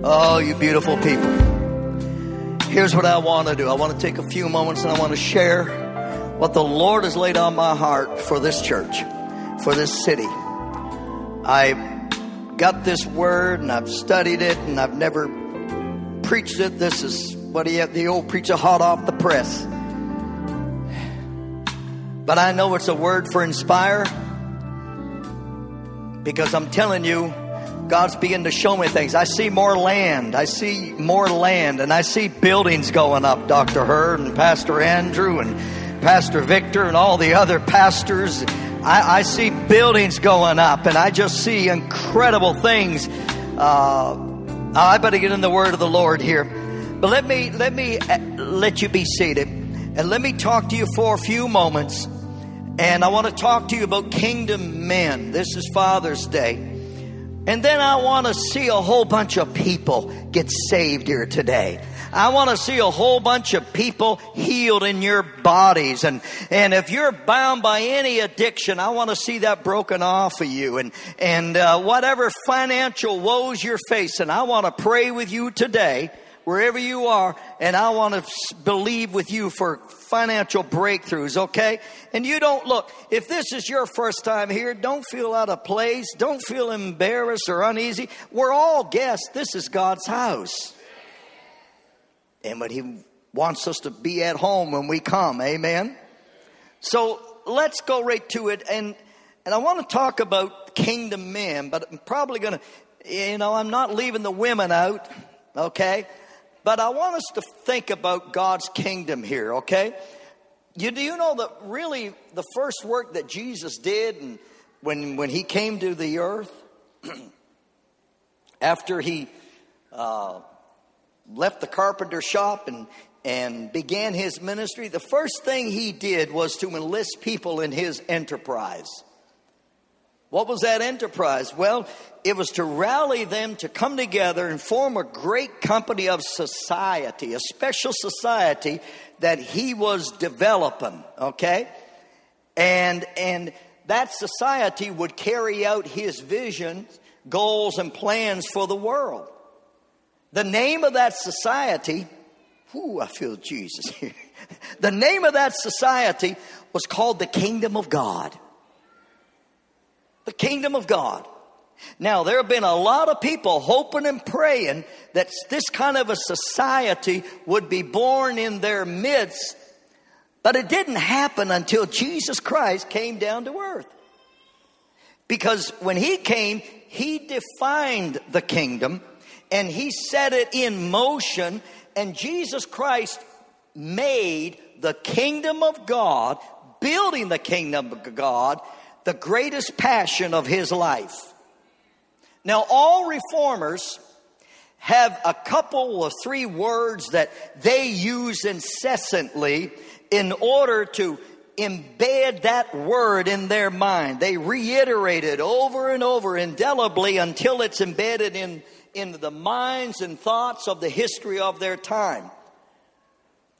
Oh, you beautiful people. Here's what I want to do. I want to take a few moments and I want to share what the Lord has laid on my heart for this church, for this city. I got this word and I've studied it and I've never preached it. This is what he had, the old preacher hot off the press. But I know it's a word for inspire because I'm telling you, God's beginning to show me things. I see more land. I see more land, and I see buildings going up, Dr. Hurd and Pastor Andrew and Pastor Victor and all the other pastors. I, I see buildings going up, and I just see incredible things. Uh, I better get in the word of the Lord here. But let me let me uh, let you be seated, and let me talk to you for a few moments. And I want to talk to you about kingdom men. This is Father's Day. And then I want to see a whole bunch of people get saved here today. I want to see a whole bunch of people healed in your bodies. And, and if you're bound by any addiction, I want to see that broken off of you. And, and uh, whatever financial woes you're facing, I want to pray with you today, wherever you are. And I want to believe with you for financial breakthroughs, okay? And you don't look, if this is your first time here, don't feel out of place. Don't feel embarrassed or uneasy. We're all guests. This is God's house. And but He wants us to be at home when we come, amen? So let's go right to it. And, and I want to talk about kingdom men, but I'm probably going to, you know, I'm not leaving the women out, okay? But I want us to think about God's kingdom here, okay? You, do you know that really the first work that Jesus did and when, when he came to the earth, after he uh, left the carpenter shop and, and began his ministry, the first thing he did was to enlist people in his enterprise. What was that enterprise? Well, it was to rally them to come together and form a great company of society, a special society that he was developing, okay? And and that society would carry out his visions, goals and plans for the world. The name of that society, whoo, I feel Jesus here. the name of that society was called the Kingdom of God the kingdom of God. Now, there have been a lot of people hoping and praying that this kind of a society would be born in their midst, but it didn't happen until Jesus Christ came down to earth. Because when he came, he defined the kingdom and he set it in motion, and Jesus Christ made the kingdom of God, building the kingdom of God the greatest passion of his life. Now, all reformers have a couple of three words that they use incessantly in order to embed that word in their mind. They reiterate it over and over indelibly until it's embedded in, in the minds and thoughts of the history of their time.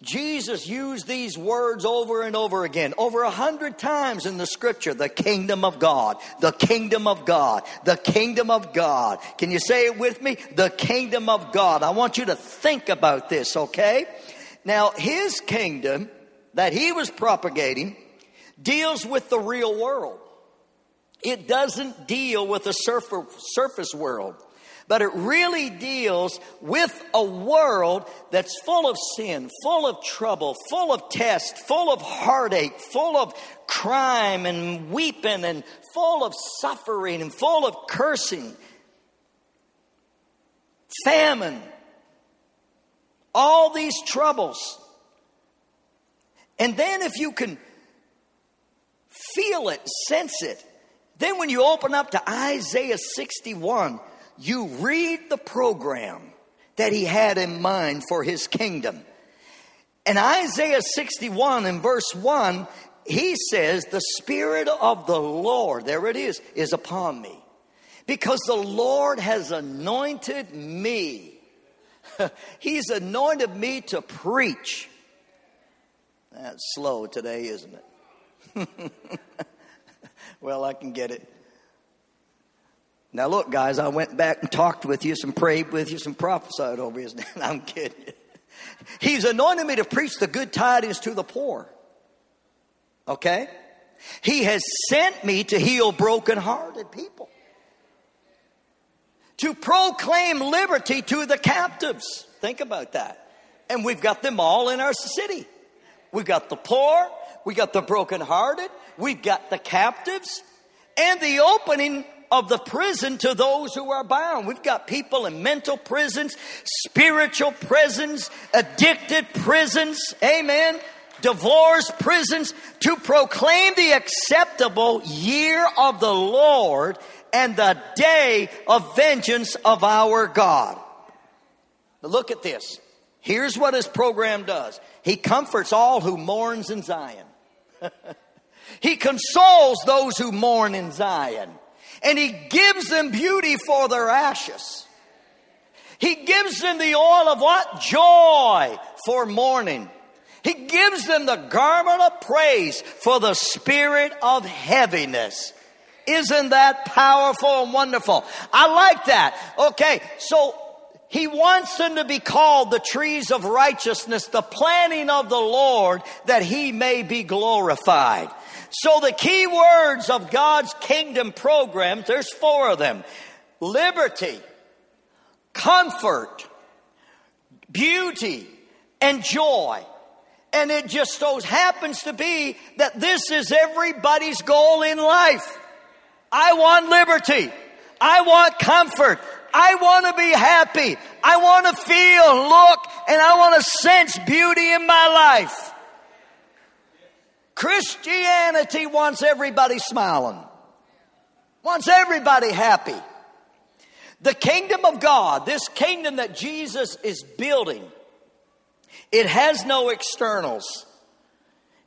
Jesus used these words over and over again, over a hundred times in the scripture. The kingdom of God, the kingdom of God, the kingdom of God. Can you say it with me? The kingdom of God. I want you to think about this, okay? Now, his kingdom that he was propagating deals with the real world. It doesn't deal with the surface world but it really deals with a world that's full of sin, full of trouble, full of test, full of heartache, full of crime and weeping, and full of suffering and full of cursing, famine, all these troubles. And then if you can feel it, sense it, then when you open up to Isaiah 61, you read the program that he had in mind for his kingdom. In Isaiah 61 in verse 1, he says, The Spirit of the Lord, there it is, is upon me. Because the Lord has anointed me. He's anointed me to preach. That's slow today, isn't it? well, I can get it. Now, look, guys, I went back and talked with you, some prayed with you, some prophesied over you. I'm kidding. He's anointed me to preach the good tidings to the poor. Okay? He has sent me to heal brokenhearted people, to proclaim liberty to the captives. Think about that. And we've got them all in our city. We've got the poor, we got the brokenhearted, we've got the captives, and the opening of the prison to those who are bound. We've got people in mental prisons, spiritual prisons, addicted prisons, amen, divorce prisons, to proclaim the acceptable year of the Lord and the day of vengeance of our God. But look at this. Here's what his program does. He comforts all who mourns in Zion. he consoles those who mourn in Zion. And he gives them beauty for their ashes. He gives them the oil of what? Joy for mourning. He gives them the garment of praise for the spirit of heaviness. Isn't that powerful and wonderful? I like that. Okay, so he wants them to be called the trees of righteousness, the planting of the Lord, that he may be glorified. So the key words of God's kingdom programs, there's four of them. Liberty, comfort, beauty, and joy. And it just so happens to be that this is everybody's goal in life. I want liberty. I want comfort. I want to be happy. I want to feel, look, and I want to sense beauty in my life. Christianity wants everybody smiling, wants everybody happy. The kingdom of God, this kingdom that Jesus is building, it has no externals.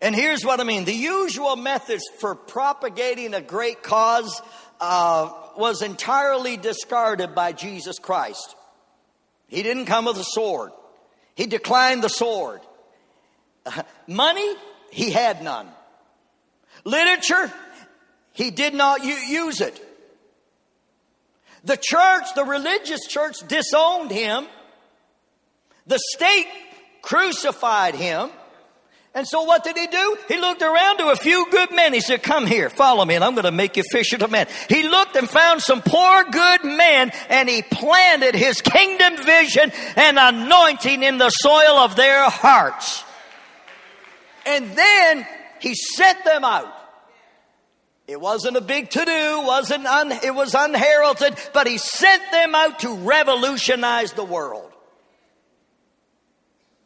And here's what I mean the usual methods for propagating a great cause uh, was entirely discarded by Jesus Christ. He didn't come with a sword, he declined the sword. Uh, money, he had none. Literature, he did not use it. The church, the religious church, disowned him. The state crucified him. And so what did he do? He looked around to a few good men. He said, come here, follow me and I'm going to make you fisher of men. He looked and found some poor good men and he planted his kingdom vision and anointing in the soil of their hearts. And then he sent them out. It wasn't a big to do, wasn't un, it was unheralded, but he sent them out to revolutionize the world.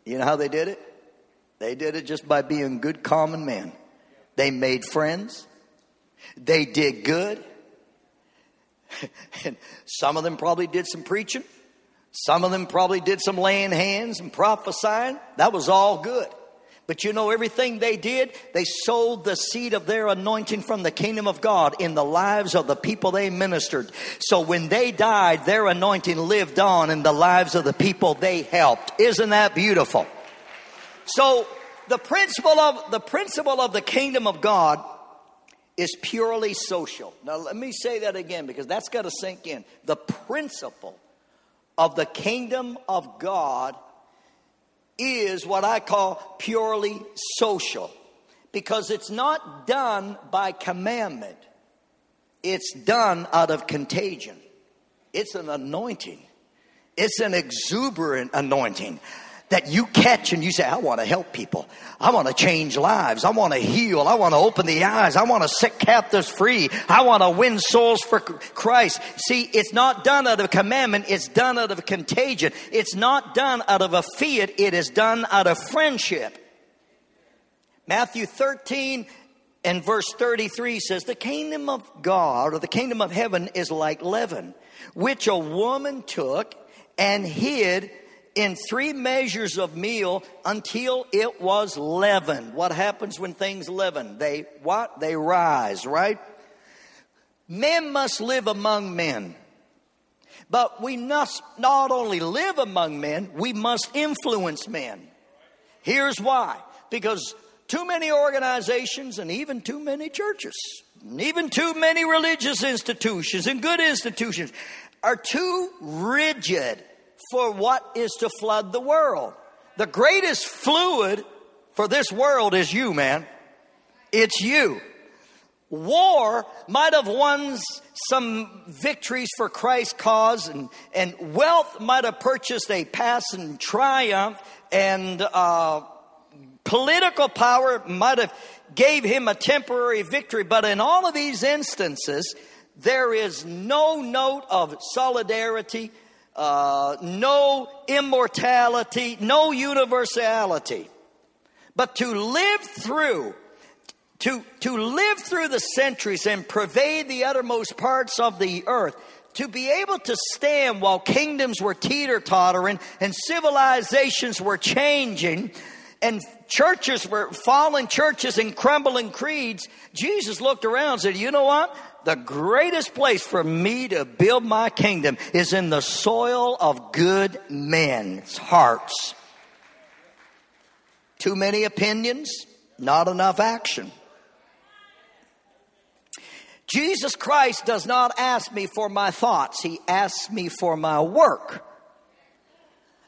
You know how they did it? They did it just by being good common men. They made friends. They did good. and some of them probably did some preaching. Some of them probably did some laying hands and prophesying. That was all good. But you know, everything they did, they sowed the seed of their anointing from the kingdom of God in the lives of the people they ministered. So when they died, their anointing lived on in the lives of the people they helped. Isn't that beautiful? So the principle of the principle of the kingdom of God is purely social. Now let me say that again because that's got to sink in. The principle of the kingdom of God is what I call purely social because it's not done by commandment. It's done out of contagion. It's an anointing. It's an exuberant anointing that you catch and you say, I want to help people. I want to change lives. I want to heal. I want to open the eyes. I want to set captives free. I want to win souls for Christ. See, it's not done out of commandment. It's done out of contagion. It's not done out of a fiat. It is done out of friendship. Matthew 13 and verse 33 says, The kingdom of God or the kingdom of heaven is like leaven, which a woman took and hid in three measures of meal until it was leavened. What happens when things leaven? They what? They rise, right? Men must live among men. But we must not only live among men, we must influence men. Here's why. Because too many organizations and even too many churches, and even too many religious institutions and good institutions are too rigid for what is to flood the world. The greatest fluid for this world is you, man. It's you. War might have won some victories for Christ's cause, and, and wealth might have purchased a passing triumph, and uh, political power might have gave him a temporary victory. But in all of these instances, there is no note of solidarity, uh, no immortality, no universality. But to live through, to, to live through the centuries and pervade the uttermost parts of the earth, to be able to stand while kingdoms were teeter tottering and civilizations were changing and churches were falling churches and crumbling creeds, Jesus looked around and said, You know what? The greatest place for me to build my kingdom is in the soil of good men's hearts. Too many opinions, not enough action. Jesus Christ does not ask me for my thoughts, He asks me for my work.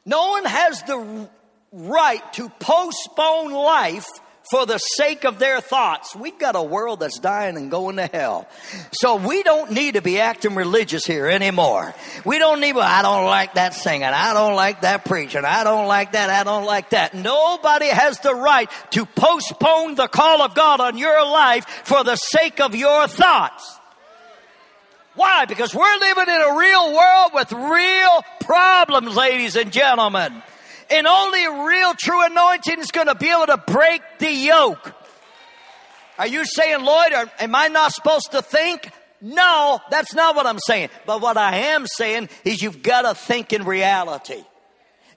No one has the right to postpone life for the sake of their thoughts. We've got a world that's dying and going to hell. So we don't need to be acting religious here anymore. We don't need, I don't like that singing. I don't like that preaching. I don't like that. I don't like that. Nobody has the right to postpone the call of God on your life for the sake of your thoughts. Why? Because we're living in a real world with real problems, ladies and gentlemen. And only real true anointing is going to be able to break the yoke. Are you saying, Lloyd, am I not supposed to think? No, that's not what I'm saying. But what I am saying is you've got to think in reality.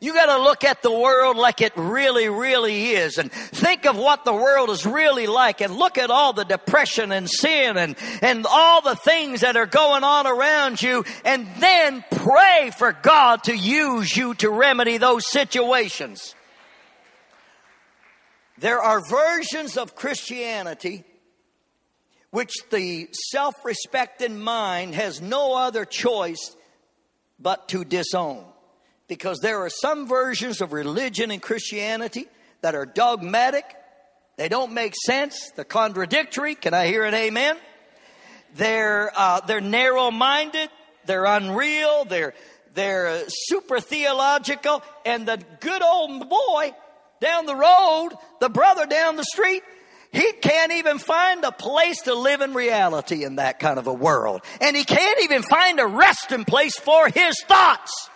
You got to look at the world like it really, really is and think of what the world is really like and look at all the depression and sin and, and all the things that are going on around you and then pray for God to use you to remedy those situations. There are versions of Christianity which the self respecting mind has no other choice but to disown because there are some versions of religion and Christianity that are dogmatic. They don't make sense. They're contradictory. Can I hear an amen? They're, uh, they're narrow minded. They're unreal. They're, they're uh, super theological. And the good old boy down the road, the brother down the street, he can't even find a place to live in reality in that kind of a world. And he can't even find a resting place for his thoughts.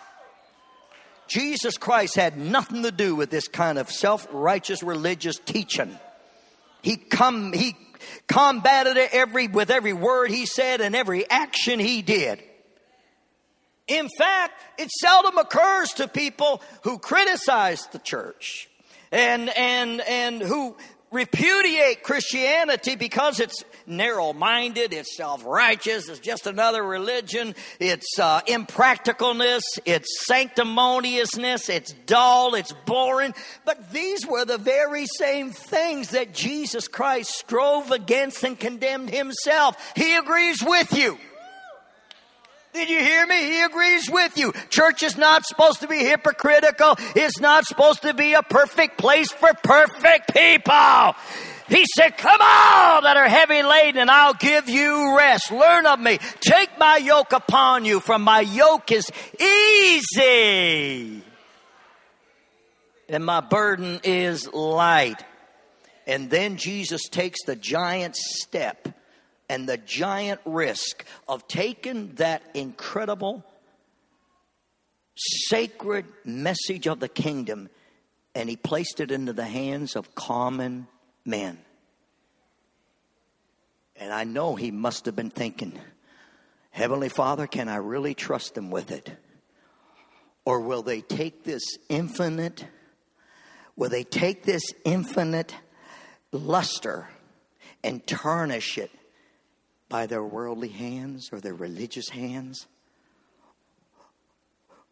Jesus Christ had nothing to do with this kind of self-righteous religious teaching. He come, he combated it every, with every word he said and every action he did. In fact, it seldom occurs to people who criticize the church and, and, and who repudiate Christianity because it's narrow minded, it's self righteous, it's just another religion, it's uh, impracticalness, it's sanctimoniousness, it's dull, it's boring. But these were the very same things that Jesus Christ strove against and condemned himself. He agrees with you. Did you hear me? He agrees with you. Church is not supposed to be hypocritical. It's not supposed to be a perfect place for perfect people. He said, come all that are heavy laden and I'll give you rest. Learn of me. Take my yoke upon you for my yoke is easy and my burden is light. And then Jesus takes the giant step and the giant risk of taking that incredible, sacred message of the kingdom and he placed it into the hands of common men. And I know he must have been thinking, Heavenly Father, can I really trust them with it? Or will they take this infinite, will they take this infinite luster and tarnish it by their worldly hands or their religious hands?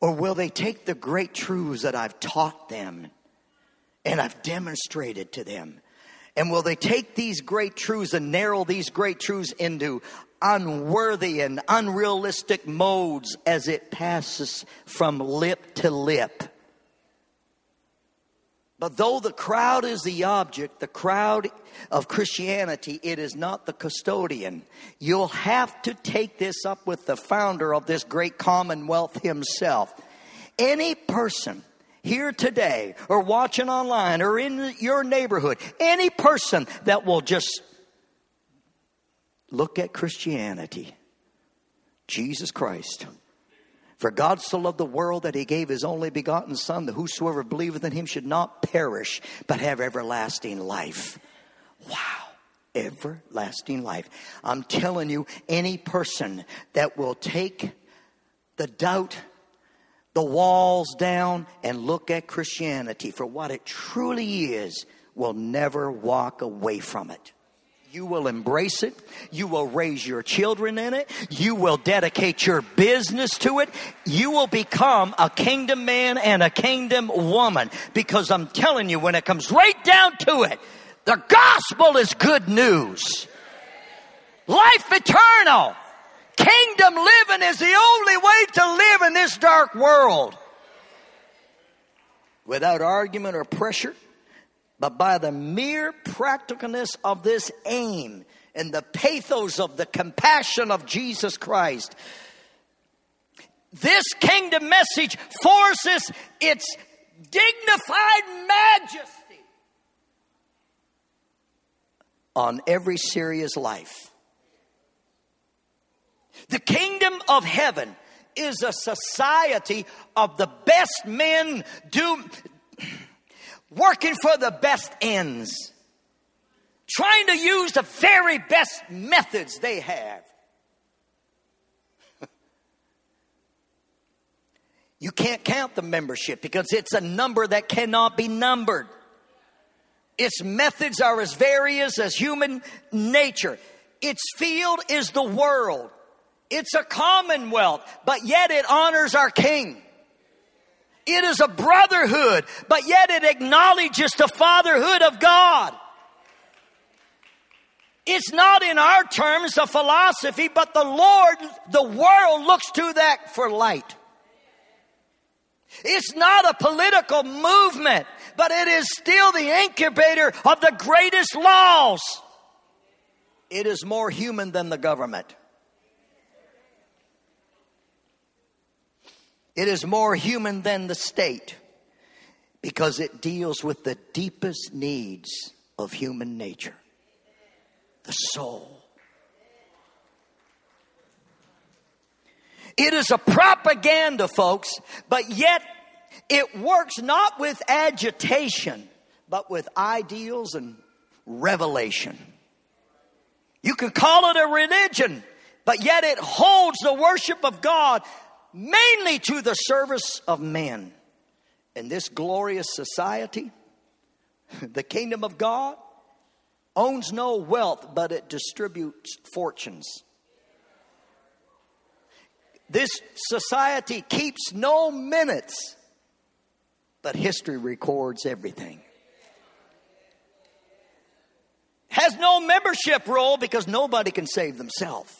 Or will they take the great truths that I've taught them and I've demonstrated to them And will they take these great truths and narrow these great truths into unworthy and unrealistic modes as it passes from lip to lip? But though the crowd is the object, the crowd of Christianity, it is not the custodian. You'll have to take this up with the founder of this great commonwealth himself. Any person here today or watching online or in your neighborhood, any person that will just look at Christianity, Jesus Christ, for God so loved the world that he gave his only begotten Son, that whosoever believeth in him should not perish, but have everlasting life. Wow. Everlasting life. I'm telling you, any person that will take the doubt, the walls down, and look at Christianity for what it truly is will never walk away from it. You will embrace it. You will raise your children in it. You will dedicate your business to it. You will become a kingdom man and a kingdom woman. Because I'm telling you, when it comes right down to it, the gospel is good news. Life eternal. Kingdom living is the only way to live in this dark world. Without argument or pressure, but by the mere practicalness of this aim and the pathos of the compassion of Jesus Christ. This kingdom message forces its dignified majesty on every serious life. The kingdom of heaven is a society of the best men do working for the best ends, trying to use the very best methods they have. you can't count the membership because it's a number that cannot be numbered. Its methods are as various as human nature. Its field is the world. It's a commonwealth, but yet it honors our king. It is a brotherhood, but yet it acknowledges the fatherhood of God. It's not in our terms a philosophy, but the Lord, the world looks to that for light. It's not a political movement, but it is still the incubator of the greatest laws. It is more human than the government. It is more human than the state because it deals with the deepest needs of human nature the soul. It is a propaganda, folks, but yet it works not with agitation, but with ideals and revelation. You can call it a religion, but yet it holds the worship of God mainly to the service of men. In this glorious society, the kingdom of God owns no wealth, but it distributes fortunes. This society keeps no minutes, but history records everything. Has no membership roll because nobody can save themselves.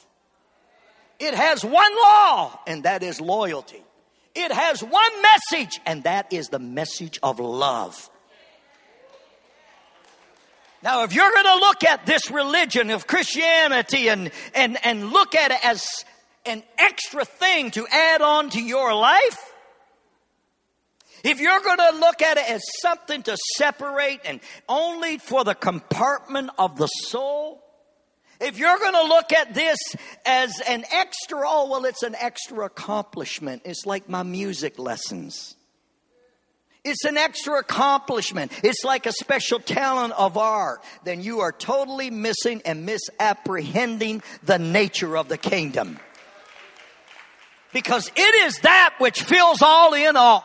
It has one law, and that is loyalty. It has one message, and that is the message of love. Now, if you're going to look at this religion of Christianity and, and, and look at it as an extra thing to add on to your life, if you're going to look at it as something to separate and only for the compartment of the soul, if you're going to look at this as an extra, oh, well, it's an extra accomplishment. It's like my music lessons. It's an extra accomplishment. It's like a special talent of art. Then you are totally missing and misapprehending the nature of the kingdom. Because it is that which fills all in all.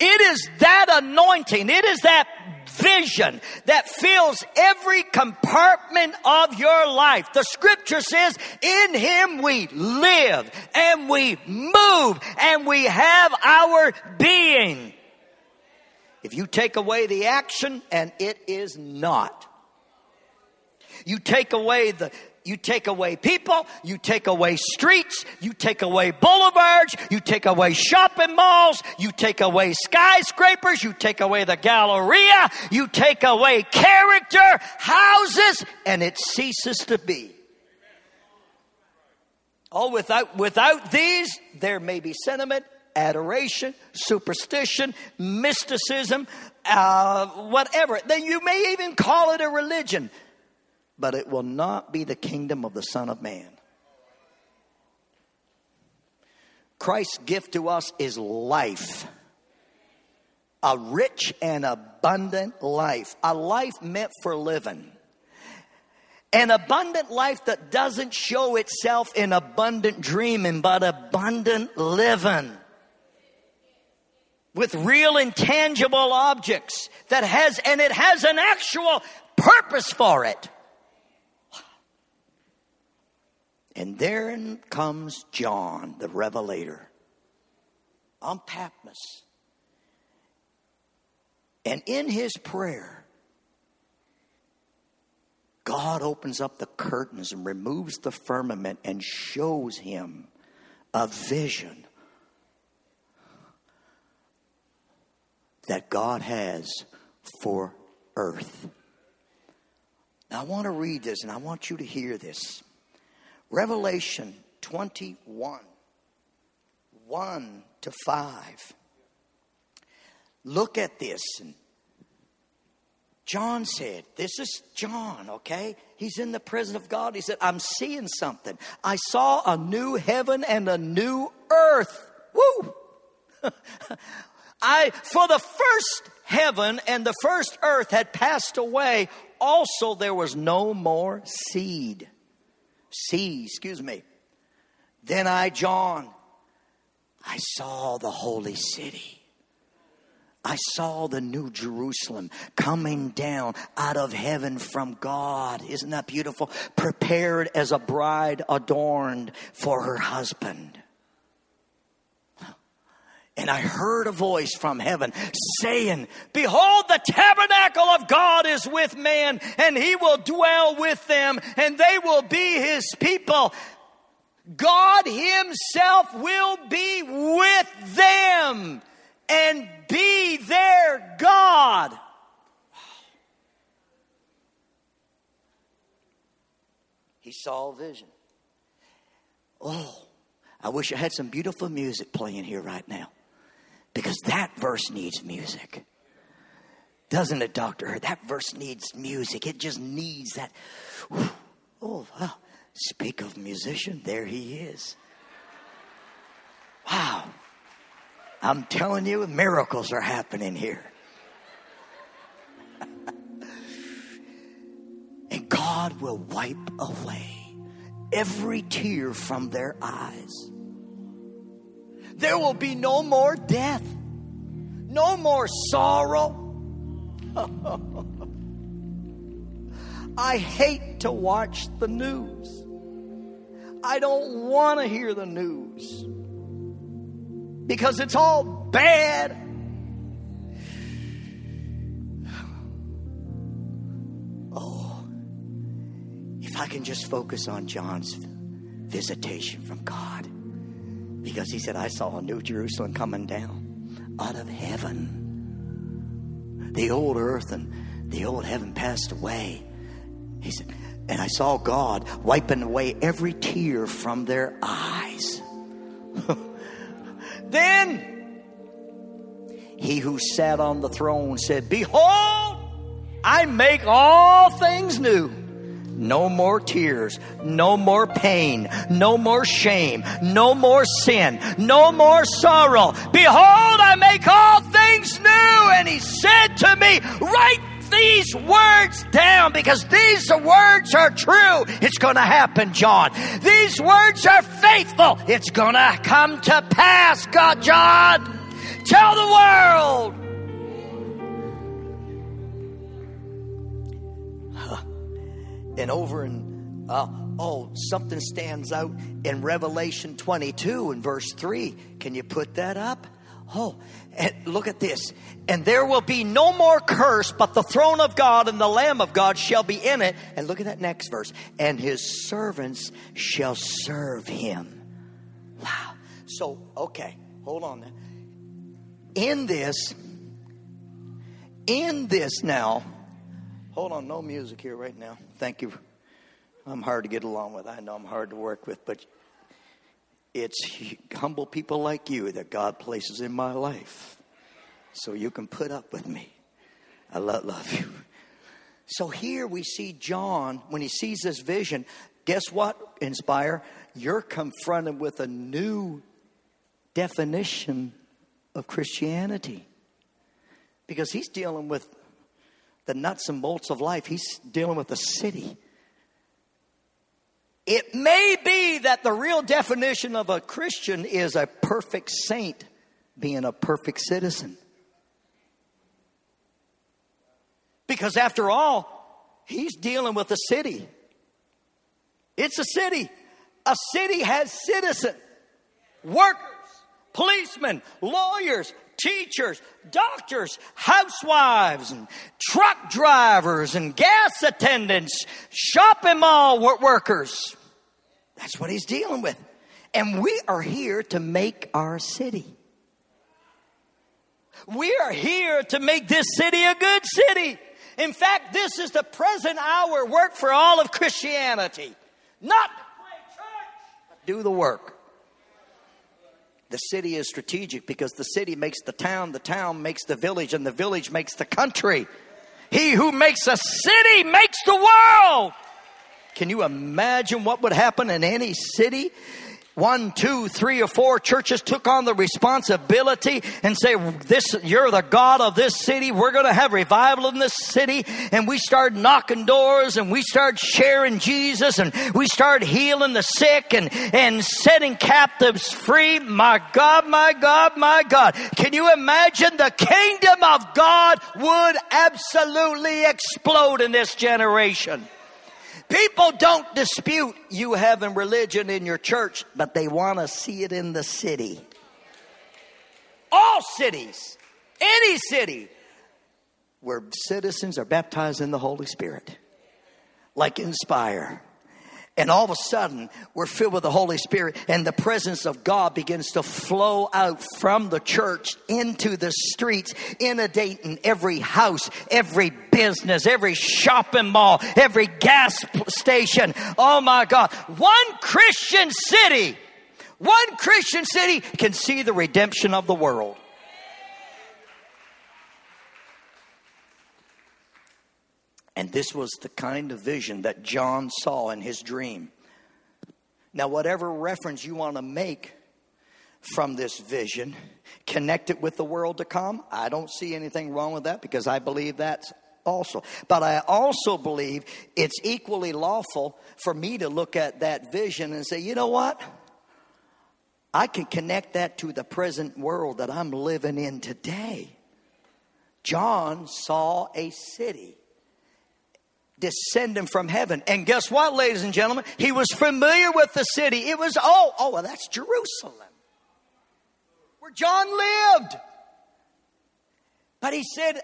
It is that anointing. It is that vision that fills every compartment of your life. The scripture says, in him we live and we move and we have our being. If you take away the action, and it is not. You take away the you take away people, you take away streets, you take away boulevards, you take away shopping malls, you take away skyscrapers, you take away the Galleria, you take away character, houses, and it ceases to be. Oh, without, without these, there may be sentiment, adoration, superstition, mysticism, uh, whatever. Then you may even call it a religion but it will not be the kingdom of the Son of Man. Christ's gift to us is life. A rich and abundant life. A life meant for living. An abundant life that doesn't show itself in abundant dreaming, but abundant living. With real intangible objects that has, and it has an actual purpose for it. And therein comes John, the Revelator, on Patmos. And in his prayer, God opens up the curtains and removes the firmament and shows him a vision that God has for earth. Now, I want to read this and I want you to hear this. Revelation 21 1 to 5. Look at this. John said, This is John, okay? He's in the presence of God. He said, I'm seeing something. I saw a new heaven and a new earth. Woo! I, for the first heaven and the first earth had passed away, also there was no more seed see, excuse me. Then I, John, I saw the holy city. I saw the new Jerusalem coming down out of heaven from God. Isn't that beautiful? Prepared as a bride adorned for her husband. And I heard a voice from heaven saying, Behold, the tabernacle of God is with man, and he will dwell with them, and they will be his people. God himself will be with them and be their God. He saw a vision. Oh, I wish I had some beautiful music playing here right now. Because that verse needs music. Doesn't it, Doctor? That verse needs music. It just needs that. Oh, wow. Speak of musician, there he is. Wow. I'm telling you, miracles are happening here. and God will wipe away every tear from their eyes. There will be no more death, no more sorrow. I hate to watch the news. I don't want to hear the news because it's all bad. Oh, if I can just focus on John's visitation from God. Because he said, I saw a new Jerusalem coming down out of heaven. The old earth and the old heaven passed away. He said, and I saw God wiping away every tear from their eyes. then he who sat on the throne said, Behold, I make all things new. No more tears, no more pain, no more shame, no more sin, no more sorrow. Behold, I make all things new. And he said to me, Write these words down because these words are true. It's going to happen, John. These words are faithful. It's going to come to pass, God, John. Tell the world. and over in uh, oh something stands out in revelation 22 and verse 3 can you put that up Oh, look at this. And there will be no more curse, but the throne of God and the Lamb of God shall be in it. And look at that next verse. And his servants shall serve him. Wow. So, okay, hold on. In this, in this now, hold on, no music here right now. Thank you. I'm hard to get along with. I know I'm hard to work with, but it's humble people like you that God places in my life so you can put up with me. I love, love you. So here we see John, when he sees this vision, guess what, Inspire? You're confronted with a new definition of Christianity. Because he's dealing with the nuts and bolts of life, he's dealing with the city. It may be that the real definition of a Christian is a perfect saint being a perfect citizen. Because after all, he's dealing with a city. It's a city. A city has citizens, workers, policemen, lawyers, teachers, doctors, housewives, and truck drivers, and gas attendants, shopping mall workers. That's what he's dealing with. And we are here to make our city. We are here to make this city a good city. In fact, this is the present hour work for all of Christianity. Not play church, but do the work. The city is strategic because the city makes the town, the town makes the village, and the village makes the country. He who makes a city makes the world. Can you imagine what would happen in any city one, two, three, or four churches took on the responsibility and say, this, you're the God of this city. We're going to have revival in this city. And we started knocking doors and we started sharing Jesus and we started healing the sick and, and setting captives free. My God, my God, my God. Can you imagine the kingdom of God would absolutely explode in this generation? People don't dispute you having religion in your church, but they want to see it in the city. All cities, any city, where citizens are baptized in the Holy Spirit, like Inspire. And all of a sudden, we're filled with the Holy Spirit, and the presence of God begins to flow out from the church into the streets, inundating every house, every business, every shopping mall, every gas station. Oh my God. One Christian city, one Christian city can see the redemption of the world. And this was the kind of vision that John saw in his dream. Now, whatever reference you want to make from this vision, connect it with the world to come. I don't see anything wrong with that because I believe that's also. But I also believe it's equally lawful for me to look at that vision and say, you know what? I can connect that to the present world that I'm living in today. John saw a city descending from heaven. And guess what, ladies and gentlemen? He was familiar with the city. It was, oh, oh, well, that's Jerusalem, where John lived. But he said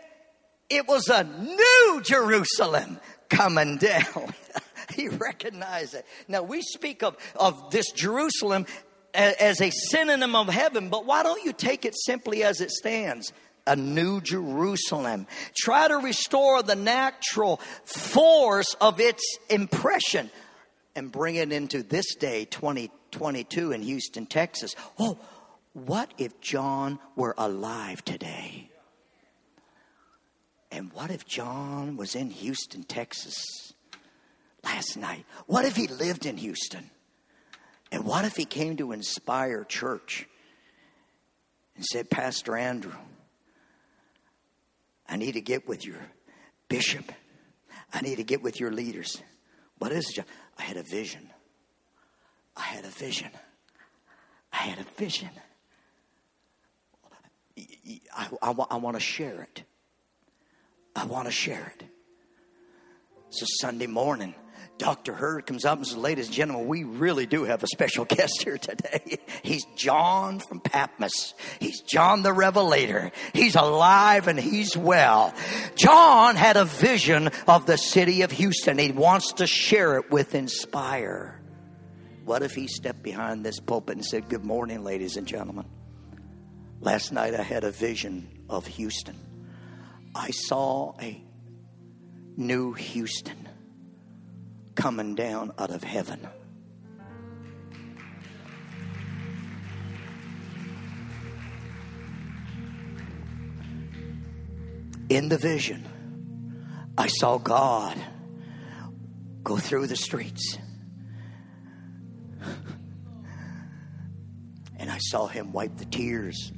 it was a new Jerusalem coming down. he recognized it. Now, we speak of, of this Jerusalem as a synonym of heaven, but why don't you take it simply as it stands? A new Jerusalem. Try to restore the natural force of its impression and bring it into this day, 2022 in Houston, Texas. Oh, what if John were alive today? And what if John was in Houston, Texas last night? What if he lived in Houston? And what if he came to Inspire Church and said, Pastor Andrew, I need to get with your bishop. I need to get with your leaders. What is it? I had a vision. I had a vision. I had a vision. I, I, I want to share it. I want to share it. So Sunday morning, Dr. Hurd comes up and says, Ladies and gentlemen, we really do have a special guest here today. He's John from Patmos. He's John the Revelator. He's alive and he's well. John had a vision of the city of Houston. He wants to share it with Inspire. What if he stepped behind this pulpit and said, Good morning, ladies and gentlemen? Last night I had a vision of Houston. I saw a new Houston coming down out of heaven. In the vision, I saw God go through the streets. And I saw him wipe the tears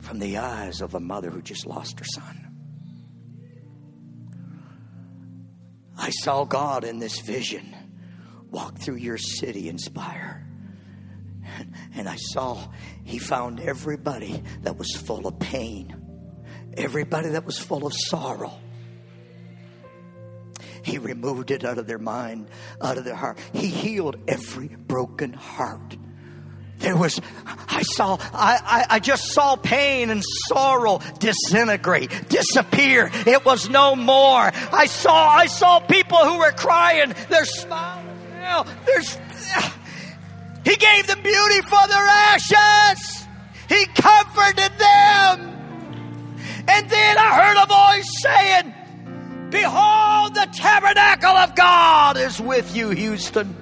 from the eyes of a mother who just lost her son. I saw God in this vision walk through your city, Inspire. And I saw he found everybody that was full of pain, everybody that was full of sorrow. He removed it out of their mind, out of their heart. He healed every broken heart. There was, I saw, I, I, I, just saw pain and sorrow disintegrate, disappear. It was no more. I saw, I saw people who were crying. They're smiling now. There's, he gave them beauty for their ashes. He comforted them. And then I heard a voice saying, Behold, the tabernacle of God is with you, Houston.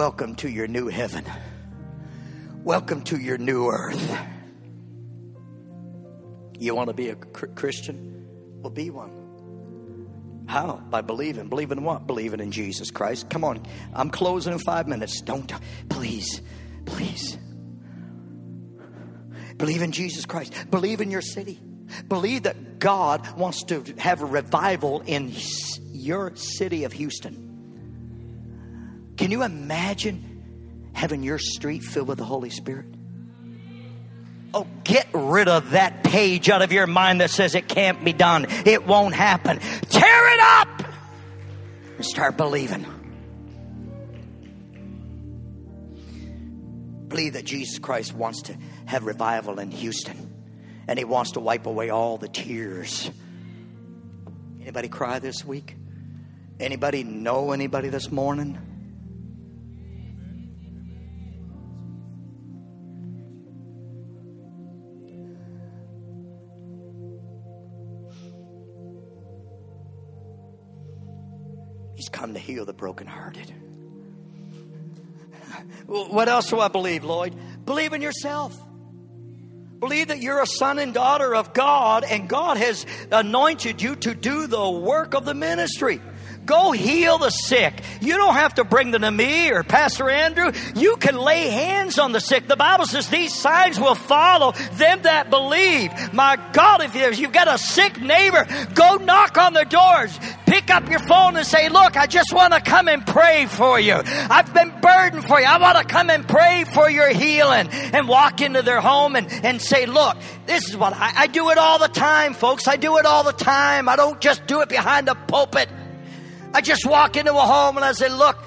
Welcome to your new heaven. Welcome to your new earth. You want to be a Christian? Well, be one. How? By believing. Believing in what? Believing in Jesus Christ. Come on. I'm closing in five minutes. Don't, please, please. Believe in Jesus Christ. Believe in your city. Believe that God wants to have a revival in your city of Houston. Can you imagine having your street filled with the Holy Spirit? Oh, get rid of that page out of your mind that says it can't be done. It won't happen. Tear it up and start believing. Believe that Jesus Christ wants to have revival in Houston and he wants to wipe away all the tears. Anybody cry this week? Anybody know anybody this morning? Come to heal the brokenhearted. What else do I believe, Lloyd? Believe in yourself. Believe that you're a son and daughter of God, and God has anointed you to do the work of the ministry. Go heal the sick. You don't have to bring them to me or Pastor Andrew. You can lay hands on the sick. The Bible says these signs will follow them that believe. My God, if you've got a sick neighbor, go knock on their doors. Pick up your phone and say, Look, I just want to come and pray for you. I've been burdened for you. I want to come and pray for your healing. And walk into their home and, and say, Look, this is what I, I do it all the time, folks. I do it all the time. I don't just do it behind a pulpit. I just walk into a home and I say, Look,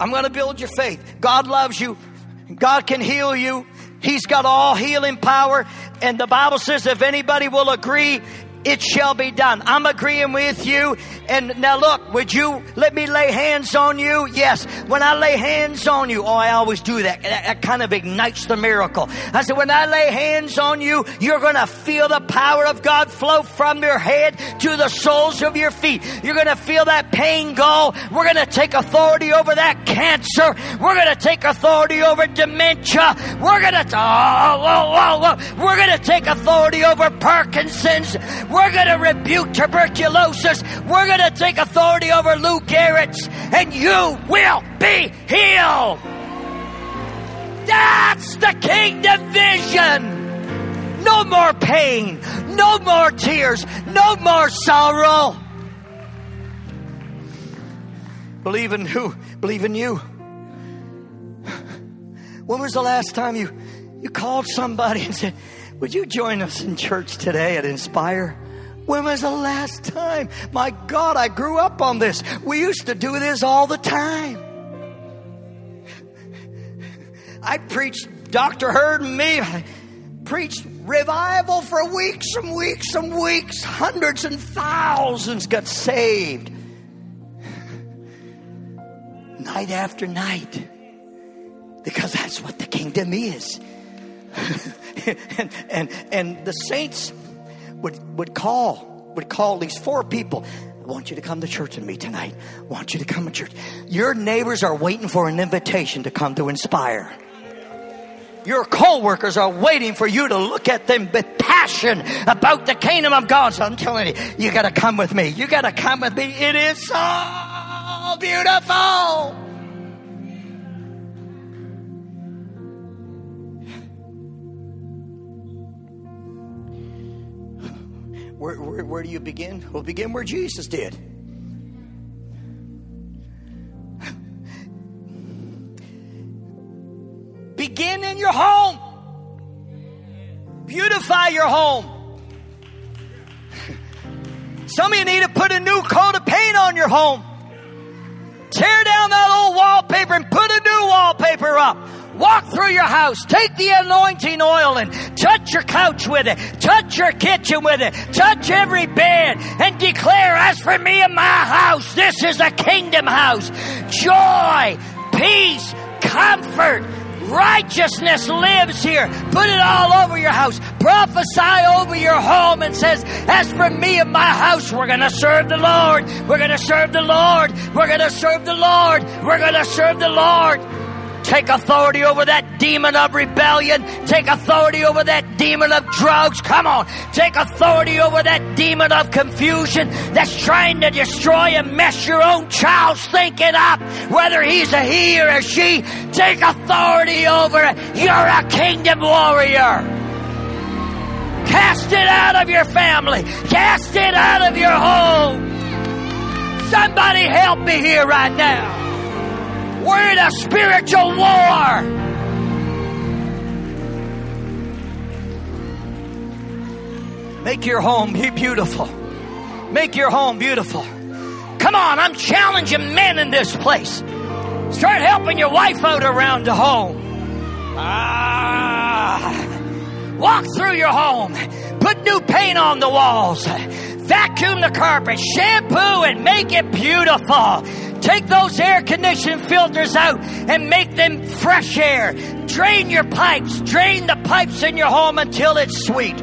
I'm going to build your faith. God loves you. God can heal you. He's got all healing power. And the Bible says if anybody will agree, it shall be done. I'm agreeing with you. And now look, would you let me lay hands on you? Yes. When I lay hands on you, oh, I always do that. That, that kind of ignites the miracle. I said, when I lay hands on you, you're going to feel the power of God flow from your head to the soles of your feet. You're going to feel that pain go. We're going to take authority over that cancer. We're going to take authority over dementia. We're going to, oh, oh, oh, oh, we're going to take authority over Parkinson's. We're going to rebuke tuberculosis. We're going to take authority over Lou Gehrig's, and you will be healed. That's the kingdom vision. No more pain, no more tears, no more sorrow. Believe in who? Believe in you. When was the last time you, you called somebody and said, Would you join us in church today at Inspire? When was the last time? My God, I grew up on this. We used to do this all the time. I preached, Dr. Hurd and me, I preached revival for weeks and weeks and weeks. Hundreds and thousands got saved. Night after night. Because that's what the kingdom is. and, and, and the saints would, would call, would call these four people. I want you to come to church with me tonight. I want you to come to church. Your neighbors are waiting for an invitation to come to inspire. Your co-workers are waiting for you to look at them with passion about the kingdom of God. So I'm telling you, you gotta come with me. You gotta come with me. It is so beautiful. Where, where, where do you begin? We'll begin where Jesus did. Begin in your home. Beautify your home. Some of you need to put a new coat of paint on your home. Tear down that old wallpaper and put a new wallpaper up. Walk through your house. Take the anointing oil and touch your couch with it. Touch your kitchen with it. Touch every bed and declare, as for me and my house, this is a kingdom house. Joy, peace, comfort, Righteousness lives here. Put it all over your house. Prophesy over your home and says, As for me and my house, we're going to serve the Lord. We're going to serve the Lord. We're going to serve the Lord. We're going to serve the Lord. Take authority over that demon of rebellion. Take authority over that demon of drugs. Come on. Take authority over that demon of confusion that's trying to destroy and mess your own child's thinking up, whether he's a he or a she. Take authority over it. You're a kingdom warrior. Cast it out of your family. Cast it out of your home. Somebody help me here right now. We're in a spiritual war. Make your home be beautiful. Make your home beautiful. Come on, I'm challenging men in this place. Start helping your wife out around the home. Ah. Walk through your home. Put new paint on the walls. Vacuum the carpet. Shampoo and make it beautiful. Take those air conditioning filters out and make them fresh air. Drain your pipes. Drain the pipes in your home until it's sweet.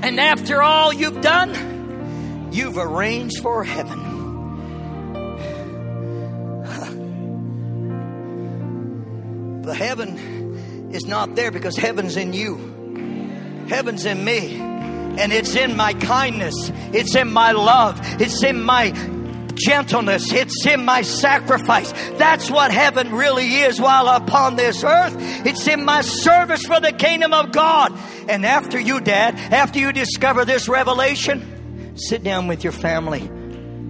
And after all you've done, you've arranged for heaven. The heaven is not there because heaven's in you. Heaven's in me. And it's in my kindness. It's in my love. It's in my gentleness. It's in my sacrifice. That's what heaven really is while upon this earth. It's in my service for the kingdom of God. And after you, Dad, after you discover this revelation, sit down with your family,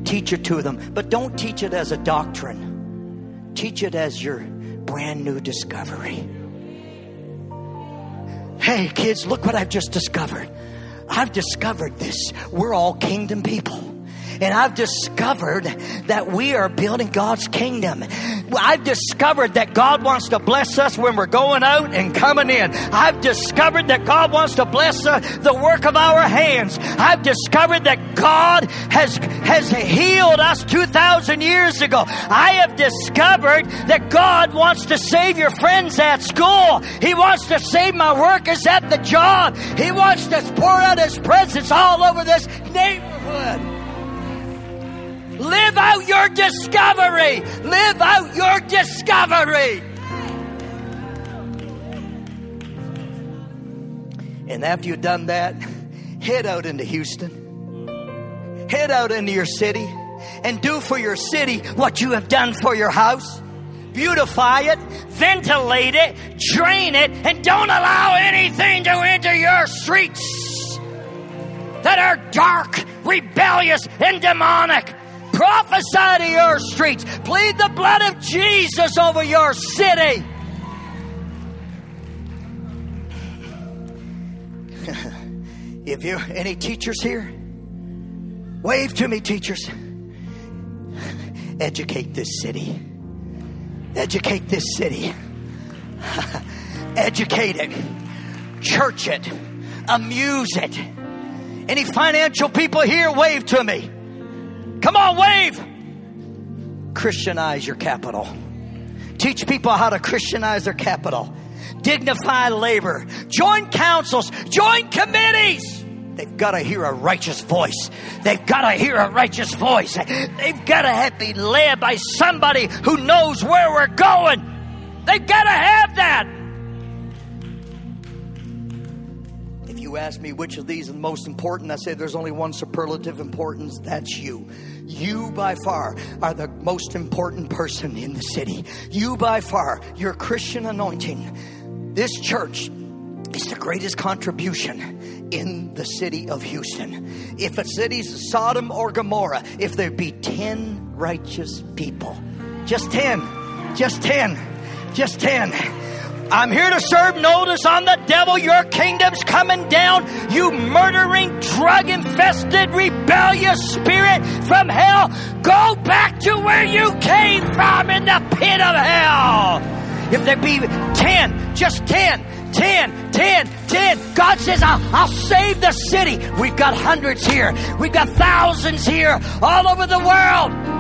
teach it to them. But don't teach it as a doctrine, teach it as your brand new discovery. Hey, kids, look what I've just discovered. I've discovered this. We're all kingdom people. And I've discovered that we are building God's kingdom. I've discovered that God wants to bless us when we're going out and coming in. I've discovered that God wants to bless uh, the work of our hands. I've discovered that God has, has healed us 2,000 years ago. I have discovered that God wants to save your friends at school. He wants to save my workers at the job. He wants to pour out His presence all over this neighborhood. Live out your discovery. Live out your discovery. And after you've done that, head out into Houston. Head out into your city and do for your city what you have done for your house. Beautify it, ventilate it, drain it, and don't allow anything to enter your streets that are dark, rebellious, and demonic. Prophesy to your streets. Plead the blood of Jesus over your city. if you any teachers here, wave to me, teachers. Educate this city. Educate this city. Educate it. Church it. Amuse it. Any financial people here, wave to me. Come on, wave. Christianize your capital. Teach people how to Christianize their capital. Dignify labor. Join councils. Join committees. They've got to hear a righteous voice. They've got to hear a righteous voice. They've got to have be led by somebody who knows where we're going. They've got to have that. You ask me which of these is the most important, I say there's only one superlative importance. That's you. You by far are the most important person in the city. You by far, your Christian anointing. This church is the greatest contribution in the city of Houston. If a city's Sodom or Gomorrah, if there be 10 righteous people, just 10, just 10, just 10. I'm here to serve notice on the devil. Your kingdom's coming down. You murdering, drug infested, rebellious spirit from hell. Go back to where you came from in the pit of hell. If there be 10, just 10, 10, 10, 10. God says, I'll, I'll save the city. We've got hundreds here. We've got thousands here all over the world.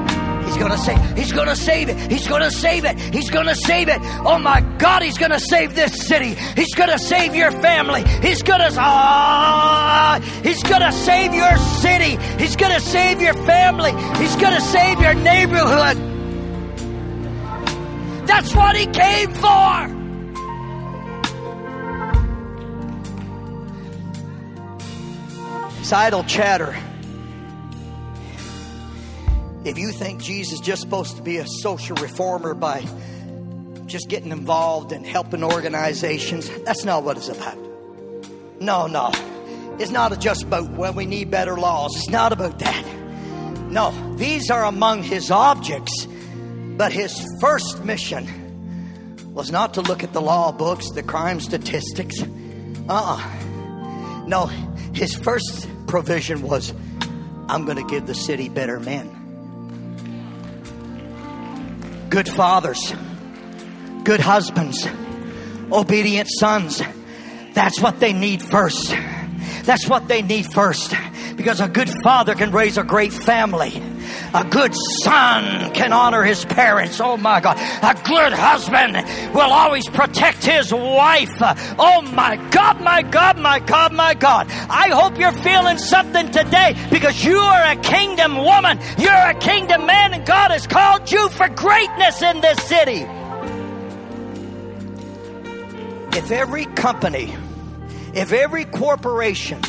He's to save. He's to save it. He's to save it. He's to save it. Oh my God, he's to save this city. He's to save your family. He's to ah, he's going to save your city. He's to save your family. He's to save your neighborhood. That's what he came for. Idle chatter. If you think Jesus is just supposed to be a social reformer by just getting involved and helping organizations, that's not what it's about. No, no. It's not just about, when we need better laws. It's not about that. No, these are among his objects. But his first mission was not to look at the law books, the crime statistics. Uh uh-uh. uh No, his first provision was I'm going to give the city better men good fathers, good husbands, obedient sons. That's what they need first. That's what they need first. Because a good father can raise a great family. A good son can honor his parents. Oh my God. A good husband will always protect his wife. Oh my God, my God, my God, my God. I hope you're feeling something today because you are a kingdom woman. You're a kingdom man and God has called you for greatness in this city. If every company, if every corporation,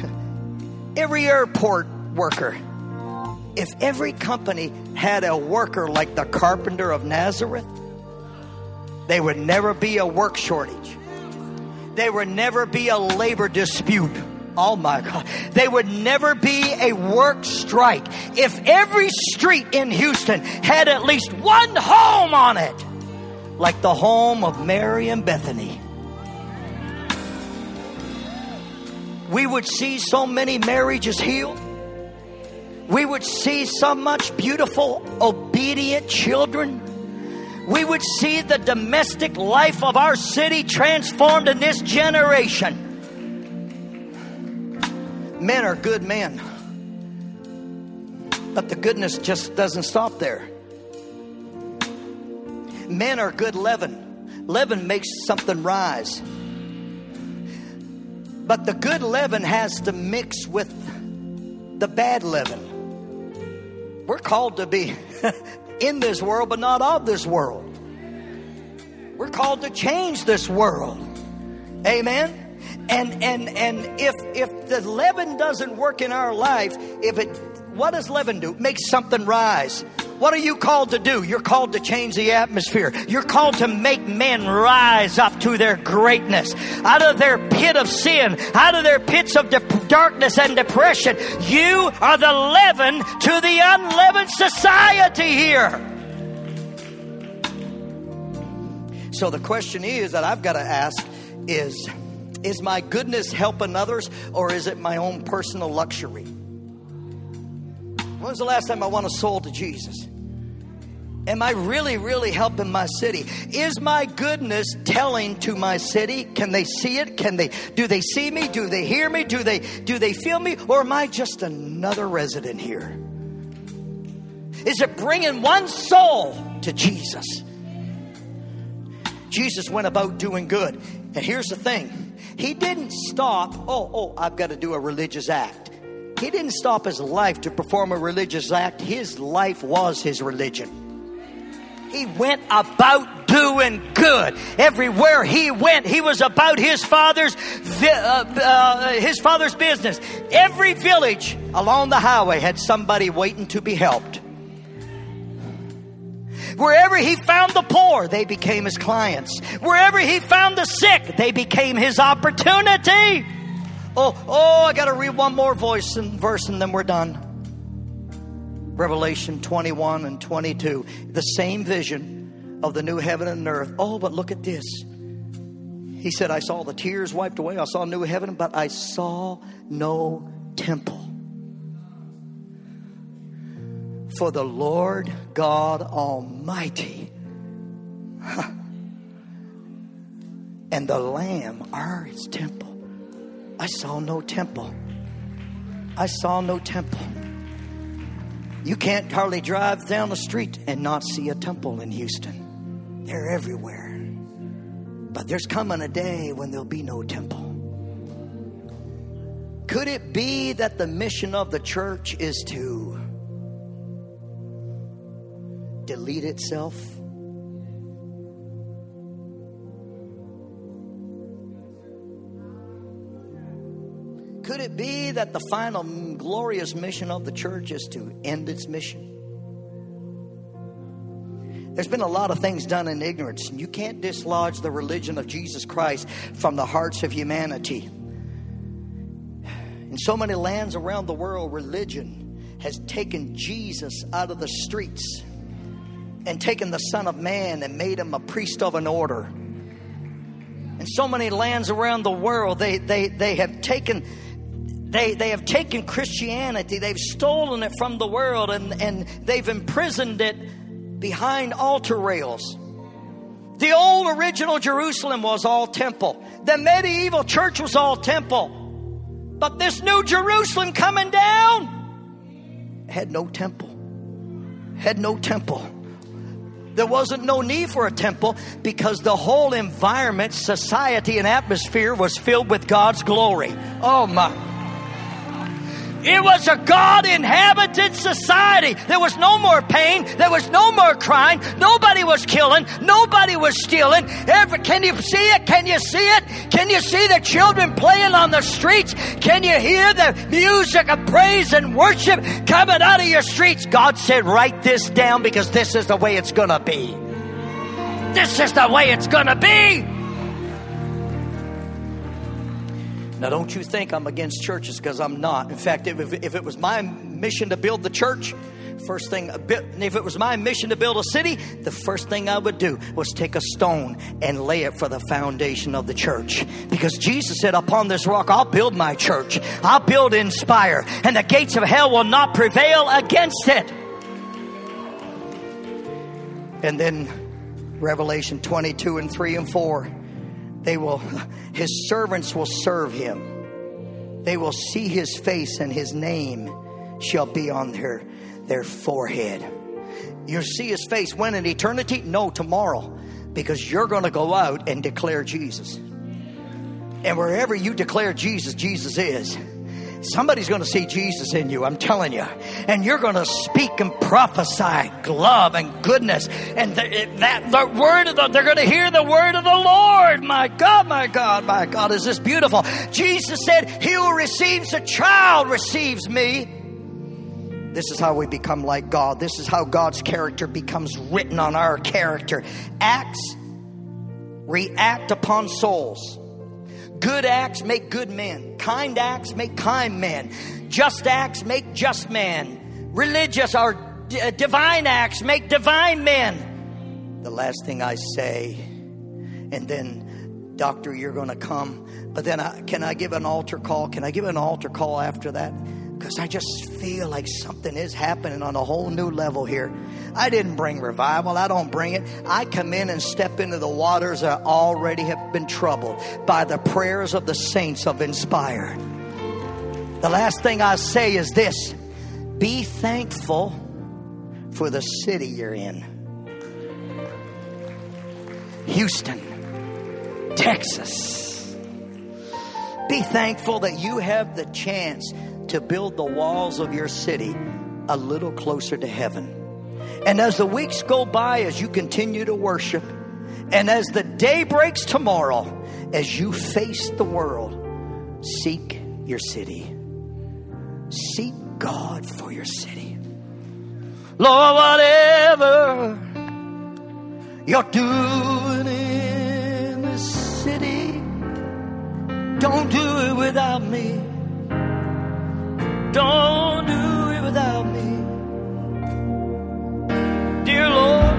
every airport worker, if every company had a worker like the carpenter of Nazareth, there would never be a work shortage. There would never be a labor dispute. Oh my God. There would never be a work strike if every street in Houston had at least one home on it, like the home of Mary and Bethany. We would see so many marriages healed we would see so much beautiful, obedient children. We would see the domestic life of our city transformed in this generation. Men are good men. But the goodness just doesn't stop there. Men are good leaven. Leaven makes something rise. But the good leaven has to mix with the bad leaven. We're called to be in this world, but not of this world. We're called to change this world. Amen. And and and if if the leaven doesn't work in our life, if it what does leaven do? Makes something rise. What are you called to do? You're called to change the atmosphere. You're called to make men rise up to their greatness, out of their pit of sin, out of their pits of de- darkness and depression. You are the leaven to the unleavened society here. So the question is that I've got to ask is Is my goodness helping others or is it my own personal luxury? When was the last time I won a soul to Jesus? Am I really, really helping my city? Is my goodness telling to my city? Can they see it? Can they do they see me? Do they hear me? Do they do they feel me? Or am I just another resident here? Is it bringing one soul to Jesus? Jesus went about doing good. And here's the thing. He didn't stop, oh, oh, I've got to do a religious act. He didn't stop his life to perform a religious act. His life was his religion. He went about doing good. Everywhere he went, he was about his father's uh, uh, his father's business. Every village along the highway had somebody waiting to be helped. Wherever he found the poor, they became his clients. Wherever he found the sick, they became his opportunity. Oh, oh, I got to read one more voice and verse and then we're done. Revelation 21 and 22. The same vision of the new heaven and earth. Oh, but look at this. He said, I saw the tears wiped away. I saw new heaven, but I saw no temple. For the Lord God Almighty and the Lamb are his temple. I saw no temple. I saw no temple. You can't hardly drive down the street and not see a temple in Houston. They're everywhere. But there's coming a day when there'll be no temple. Could it be that the mission of the church is to delete itself? That the final glorious mission of the church is to end its mission? There's been a lot of things done in ignorance, and you can't dislodge the religion of Jesus Christ from the hearts of humanity. In so many lands around the world, religion has taken Jesus out of the streets and taken the Son of Man and made him a priest of an order. In so many lands around the world, they, they, they have taken they, they have taken Christianity, they've stolen it from the world, and, and they've imprisoned it behind altar rails. The old original Jerusalem was all temple, the medieval church was all temple. But this new Jerusalem coming down had no temple. Had no temple. There wasn't no need for a temple because the whole environment, society, and atmosphere was filled with God's glory. Oh my. It was a God inhabited society. There was no more pain. There was no more crying. Nobody was killing. Nobody was stealing. Ever, can you see it? Can you see it? Can you see the children playing on the streets? Can you hear the music of praise and worship coming out of your streets? God said, write this down because this is the way it's going to be. This is the way it's going to be. Now, don't you think I'm against churches because I'm not. In fact, if, if it was my mission to build the church, first thing, uh, if it was my mission to build a city, the first thing I would do was take a stone and lay it for the foundation of the church. Because Jesus said, Upon this rock, I'll build my church. I'll build Inspire, and the gates of hell will not prevail against it. And then Revelation 22 and 3 and 4 they will, his servants will serve him. They will see his face and his name shall be on their, their forehead. You'll see his face when in eternity? No, tomorrow. Because you're going to go out and declare Jesus. And wherever you declare Jesus, Jesus is. Somebody's going to see Jesus in you, I'm telling you. And you're going to speak and prophesy love and goodness. And the, that the word of the, they're going to hear the word of the Lord. My God, my God, my God, is this beautiful. Jesus said, He who receives a child receives me. This is how we become like God. This is how God's character becomes written on our character. Acts react upon souls. Good acts make good men. Kind acts make kind men. Just acts make just men. Religious or d- uh, divine acts make divine men. The last thing I say, and then Doctor, you're going to come. But then, I, can I give an altar call? Can I give an altar call after that? Because I just feel like something is happening on a whole new level here. I didn't bring revival. I don't bring it. I come in and step into the waters that already have been troubled by the prayers of the saints of Inspire. The last thing I say is this be thankful for the city you're in. Houston, Texas. Be thankful that you have the chance to build the walls of your city a little closer to heaven. And as the weeks go by, as you continue to worship, and as the day breaks tomorrow, as you face the world, seek your city. Seek God for your city. Lord, whatever you're doing in the city, don't do it without me. Don't do it without me. Dear Lord,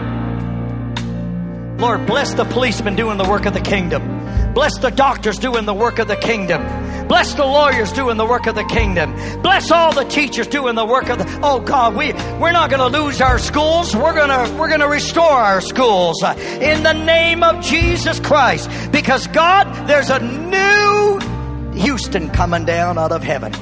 Lord, bless the policemen doing the work of the kingdom. Bless the doctors doing the work of the kingdom. Bless the lawyers doing the work of the kingdom. Bless all the teachers doing the work of the Oh God, we we're not going to lose our schools. We're going to we're going to restore our schools uh, in the name of Jesus Christ because God, there's a new Houston coming down out of heaven.